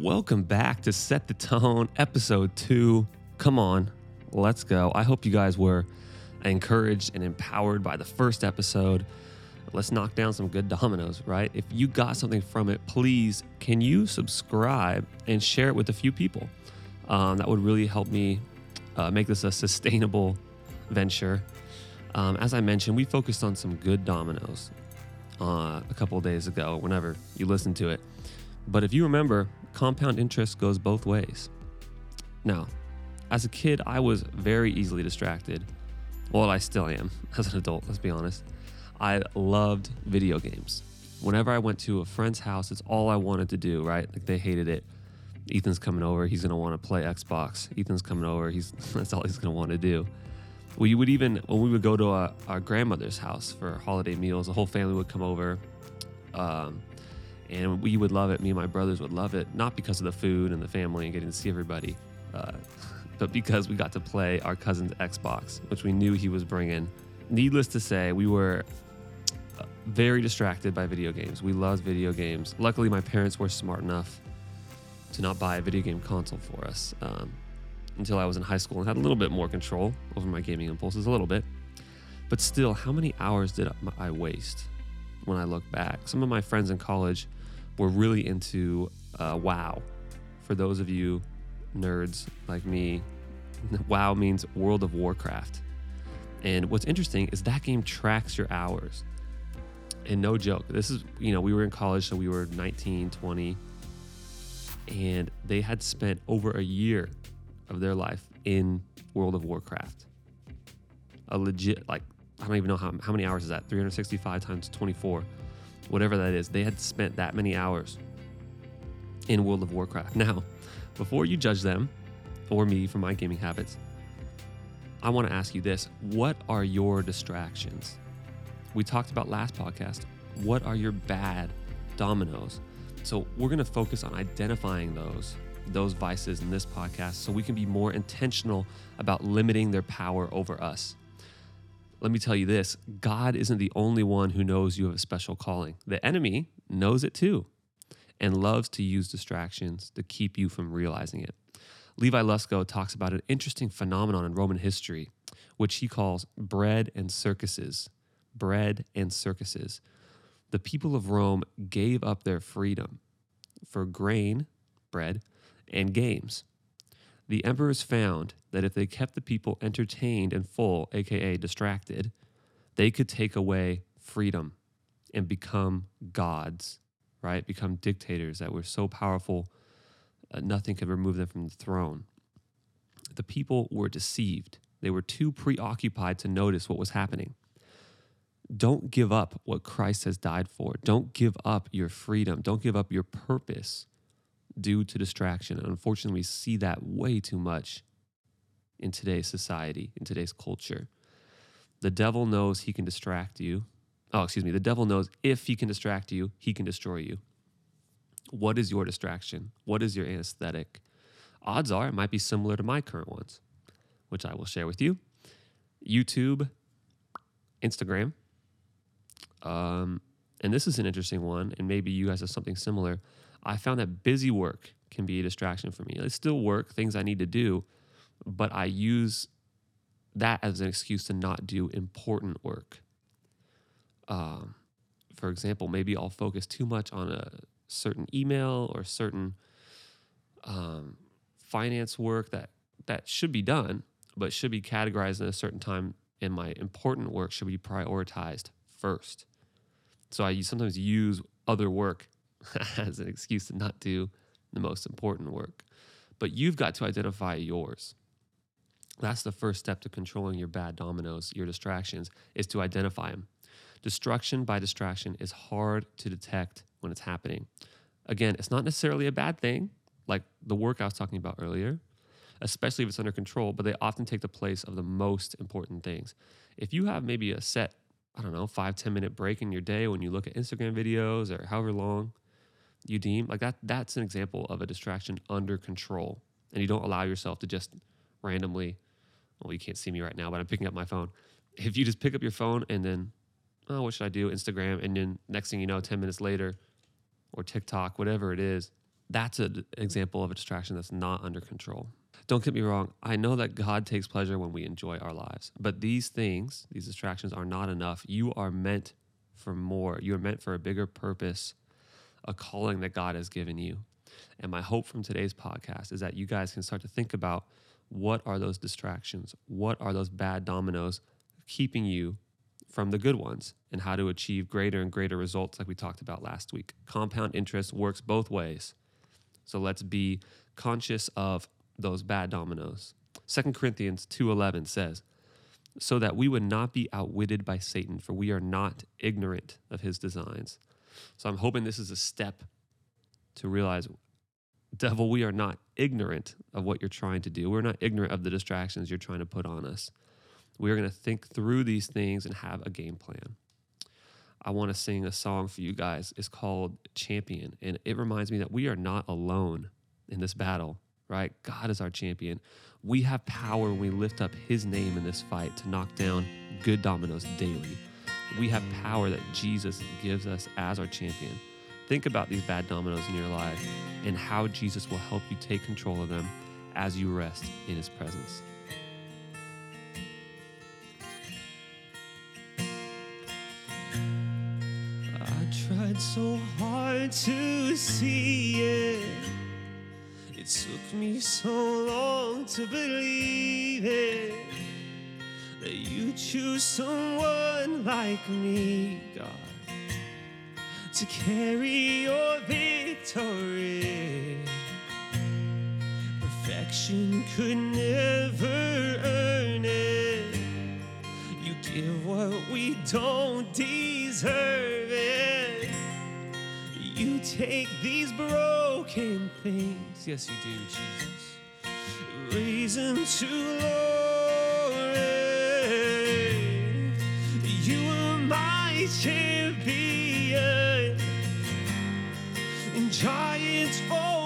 Welcome back to Set the Tone, episode two. Come on, let's go. I hope you guys were encouraged and empowered by the first episode. Let's knock down some good dominoes, right? If you got something from it, please can you subscribe and share it with a few people? Um, that would really help me uh, make this a sustainable venture. Um, as I mentioned, we focused on some good dominoes uh, a couple days ago, whenever you listen to it. But if you remember, compound interest goes both ways. Now, as a kid, I was very easily distracted. Well, I still am as an adult, let's be honest. I loved video games. Whenever I went to a friend's house, it's all I wanted to do, right? Like they hated it. Ethan's coming over, he's gonna wanna play Xbox. Ethan's coming over, he's that's all he's gonna wanna do. We would even, when we would go to our, our grandmother's house for holiday meals, the whole family would come over. Um, and we would love it. Me and my brothers would love it, not because of the food and the family and getting to see everybody, uh, but because we got to play our cousin's Xbox, which we knew he was bringing. Needless to say, we were uh, very distracted by video games. We loved video games. Luckily, my parents were smart enough to not buy a video game console for us um, until I was in high school and had a little bit more control over my gaming impulses, a little bit. But still, how many hours did I waste when I look back? Some of my friends in college we're really into uh, WoW. For those of you nerds like me, WoW means World of Warcraft. And what's interesting is that game tracks your hours. And no joke, this is, you know, we were in college, so we were 19, 20, and they had spent over a year of their life in World of Warcraft. A legit, like, I don't even know how, how many hours is that? 365 times 24 whatever that is, they had spent that many hours in World of Warcraft. Now, before you judge them or me for my gaming habits, I want to ask you this What are your distractions? We talked about last podcast. What are your bad dominoes? So, we're going to focus on identifying those those vices in this podcast so we can be more intentional about limiting their power over us let me tell you this God isn't the only one who knows you have a special calling. The enemy knows it too and loves to use distractions to keep you from realizing it. Levi Lusko talks about an interesting phenomenon in Roman history, which he calls bread and circuses. Bread and circuses. The people of Rome gave up their freedom for grain, bread, and games the emperors found that if they kept the people entertained and full, aka distracted, they could take away freedom and become gods, right? Become dictators that were so powerful, uh, nothing could remove them from the throne. The people were deceived. They were too preoccupied to notice what was happening. Don't give up what Christ has died for. Don't give up your freedom. Don't give up your purpose due to distraction. Unfortunately, we see that way too much in today's society, in today's culture. The devil knows he can distract you. Oh, excuse me. The devil knows if he can distract you, he can destroy you. What is your distraction? What is your anesthetic? Odds are it might be similar to my current ones, which I will share with you. YouTube, Instagram. Um, and this is an interesting one, and maybe you guys have something similar. I found that busy work can be a distraction for me. It's still work, things I need to do, but I use that as an excuse to not do important work. Um, for example, maybe I'll focus too much on a certain email or certain um, finance work that that should be done, but should be categorized at a certain time. And my important work should be prioritized first. So I sometimes use other work as an excuse to not do the most important work. But you've got to identify yours. That's the first step to controlling your bad dominoes, your distractions, is to identify them. Destruction by distraction is hard to detect when it's happening. Again, it's not necessarily a bad thing, like the work I was talking about earlier, especially if it's under control, but they often take the place of the most important things. If you have maybe a set, I don't know, five ten minute break in your day when you look at Instagram videos or however long, you deem like that that's an example of a distraction under control and you don't allow yourself to just randomly well you can't see me right now but i'm picking up my phone if you just pick up your phone and then oh what should i do instagram and then next thing you know 10 minutes later or tiktok whatever it is That's an example of a distraction that's not under control. Don't get me wrong, I know that God takes pleasure when we enjoy our lives, but these things, these distractions, are not enough. You are meant for more, you are meant for a bigger purpose, a calling that God has given you. And my hope from today's podcast is that you guys can start to think about what are those distractions? What are those bad dominoes keeping you from the good ones and how to achieve greater and greater results, like we talked about last week. Compound interest works both ways. So let's be conscious of those bad dominoes. 2 Corinthians 2:11 says, "So that we would not be outwitted by Satan, for we are not ignorant of his designs." So I'm hoping this is a step to realize devil, we are not ignorant of what you're trying to do. We're not ignorant of the distractions you're trying to put on us. We are going to think through these things and have a game plan. I want to sing a song for you guys. It's called Champion, and it reminds me that we are not alone in this battle, right? God is our champion. We have power when we lift up His name in this fight to knock down good dominoes daily. We have power that Jesus gives us as our champion. Think about these bad dominoes in your life and how Jesus will help you take control of them as you rest in His presence. I tried so hard to see it. It took me so long to believe it. That you choose someone like me, God, to carry your victory. Perfection could never earn it. You give what we don't deserve it. You take these broken things, yes, you do, Jesus, them to glory. Champion, and giants fall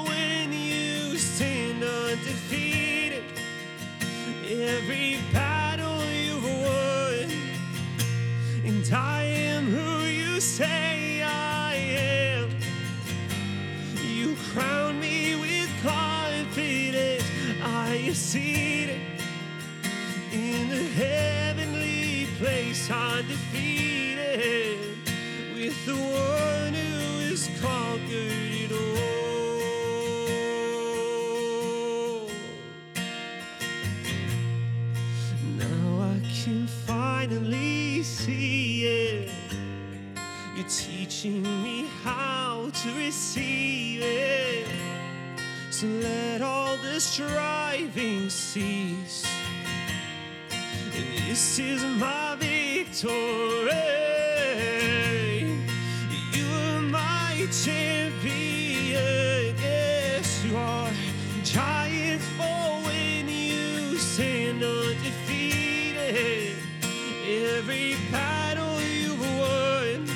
Every battle you've won.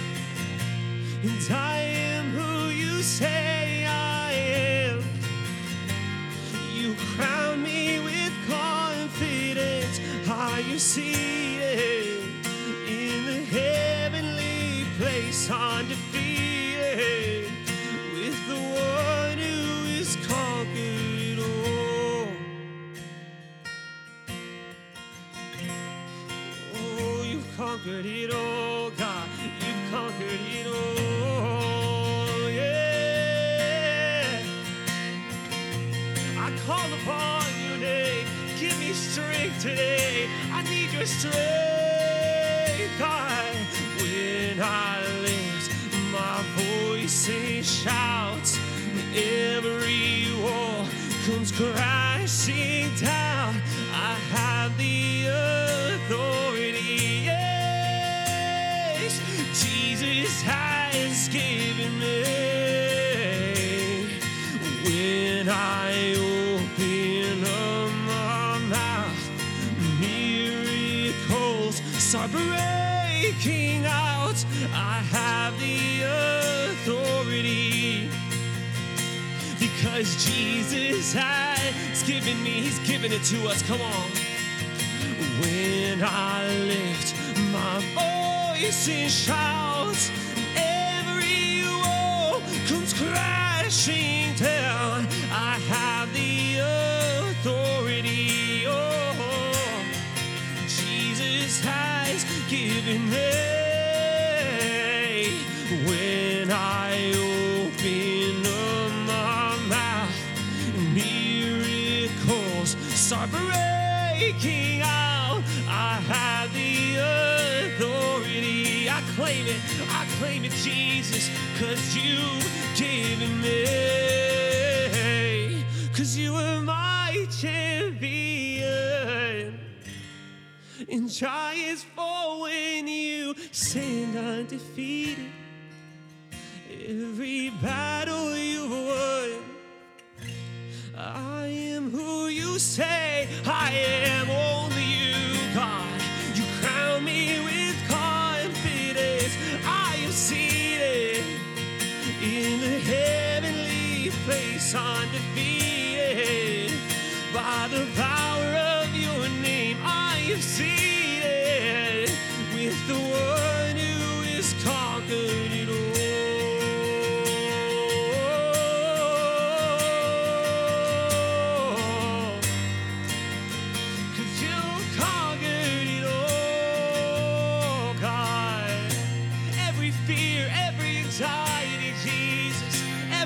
And I am who you say I am. You crown me with confidence. Are you seated in the heavenly place, undefeated, I, when I lift my voice and shout, every wall comes crashing down. I have the authority. Start breaking out. I have the authority because Jesus has given me, He's given it to us. Come on. When I lift my voice and shout, every wall comes crashing down. I have the given me. When I open up my mouth, miracles start breaking out. I have the authority. I claim it. I claim it, you've given you are my champion. And when you stand undefeated. Every battle you've won. I am who you say I am, only you, God. You crown me with confidence. I am seated in the heavenly place, undefeated by the power of your name. I am seated with the one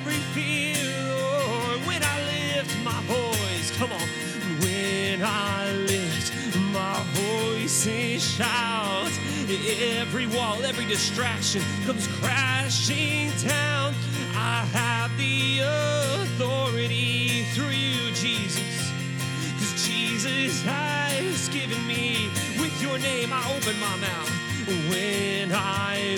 Every fear, Lord. When I lift my voice, come on. When I lift my voice and shout, every wall, every distraction comes crashing down. I have the authority through you, Jesus. Cause Jesus has given me, with your name, I open my mouth. When I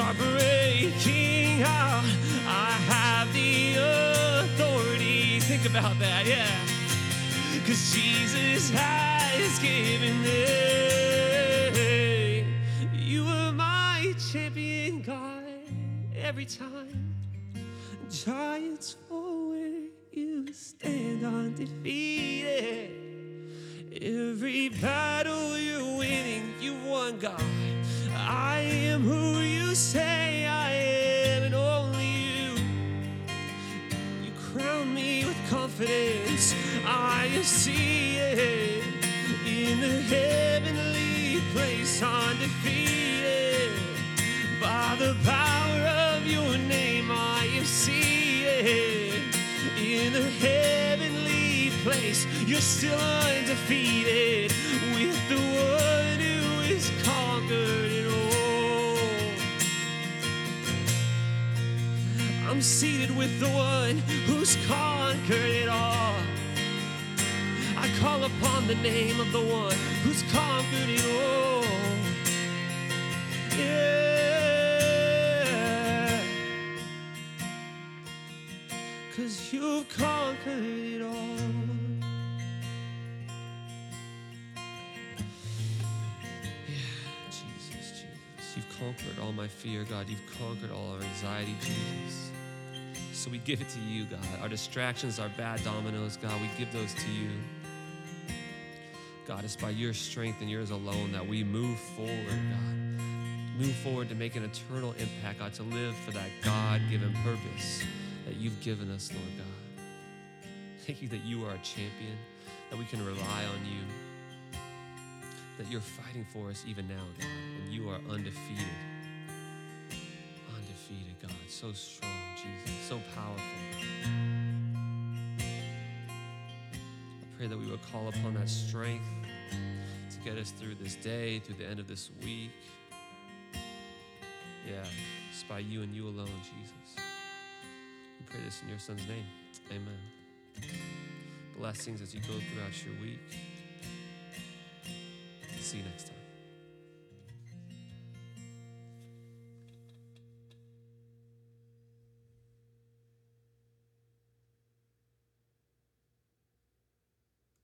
start breaking out. I have the authority. Think about that, yeah. Cause Jesus has given me. You are my champion, God, every time. Giants fall where you stand undefeated. Every battle you're winning, you won, God. I you say I am, and only you. You crown me with confidence. I am seated in the heavenly place, undefeated. By the power of your name, I am seated in the heavenly place. You're still undefeated with the one who is conquered Seated with the one who's conquered it all. I call upon the name of the one who's conquered it all. Yeah. Cause you've conquered it all. Yeah, Jesus, Jesus. You've conquered all my fear, God. You've conquered all our anxiety, Jesus. So we give it to you, God. Our distractions, our bad dominoes, God, we give those to you. God, it's by your strength and yours alone that we move forward, God. Move forward to make an eternal impact, God, to live for that God given purpose that you've given us, Lord God. Thank you that you are a champion, that we can rely on you, that you're fighting for us even now, God, and you are undefeated. Undefeated, God. So strong, Jesus. So powerful, I pray that we would call upon that strength to get us through this day, through the end of this week. Yeah, it's by you and you alone, Jesus. We pray this in your son's name. Amen. Blessings as you go throughout your week. See you next time.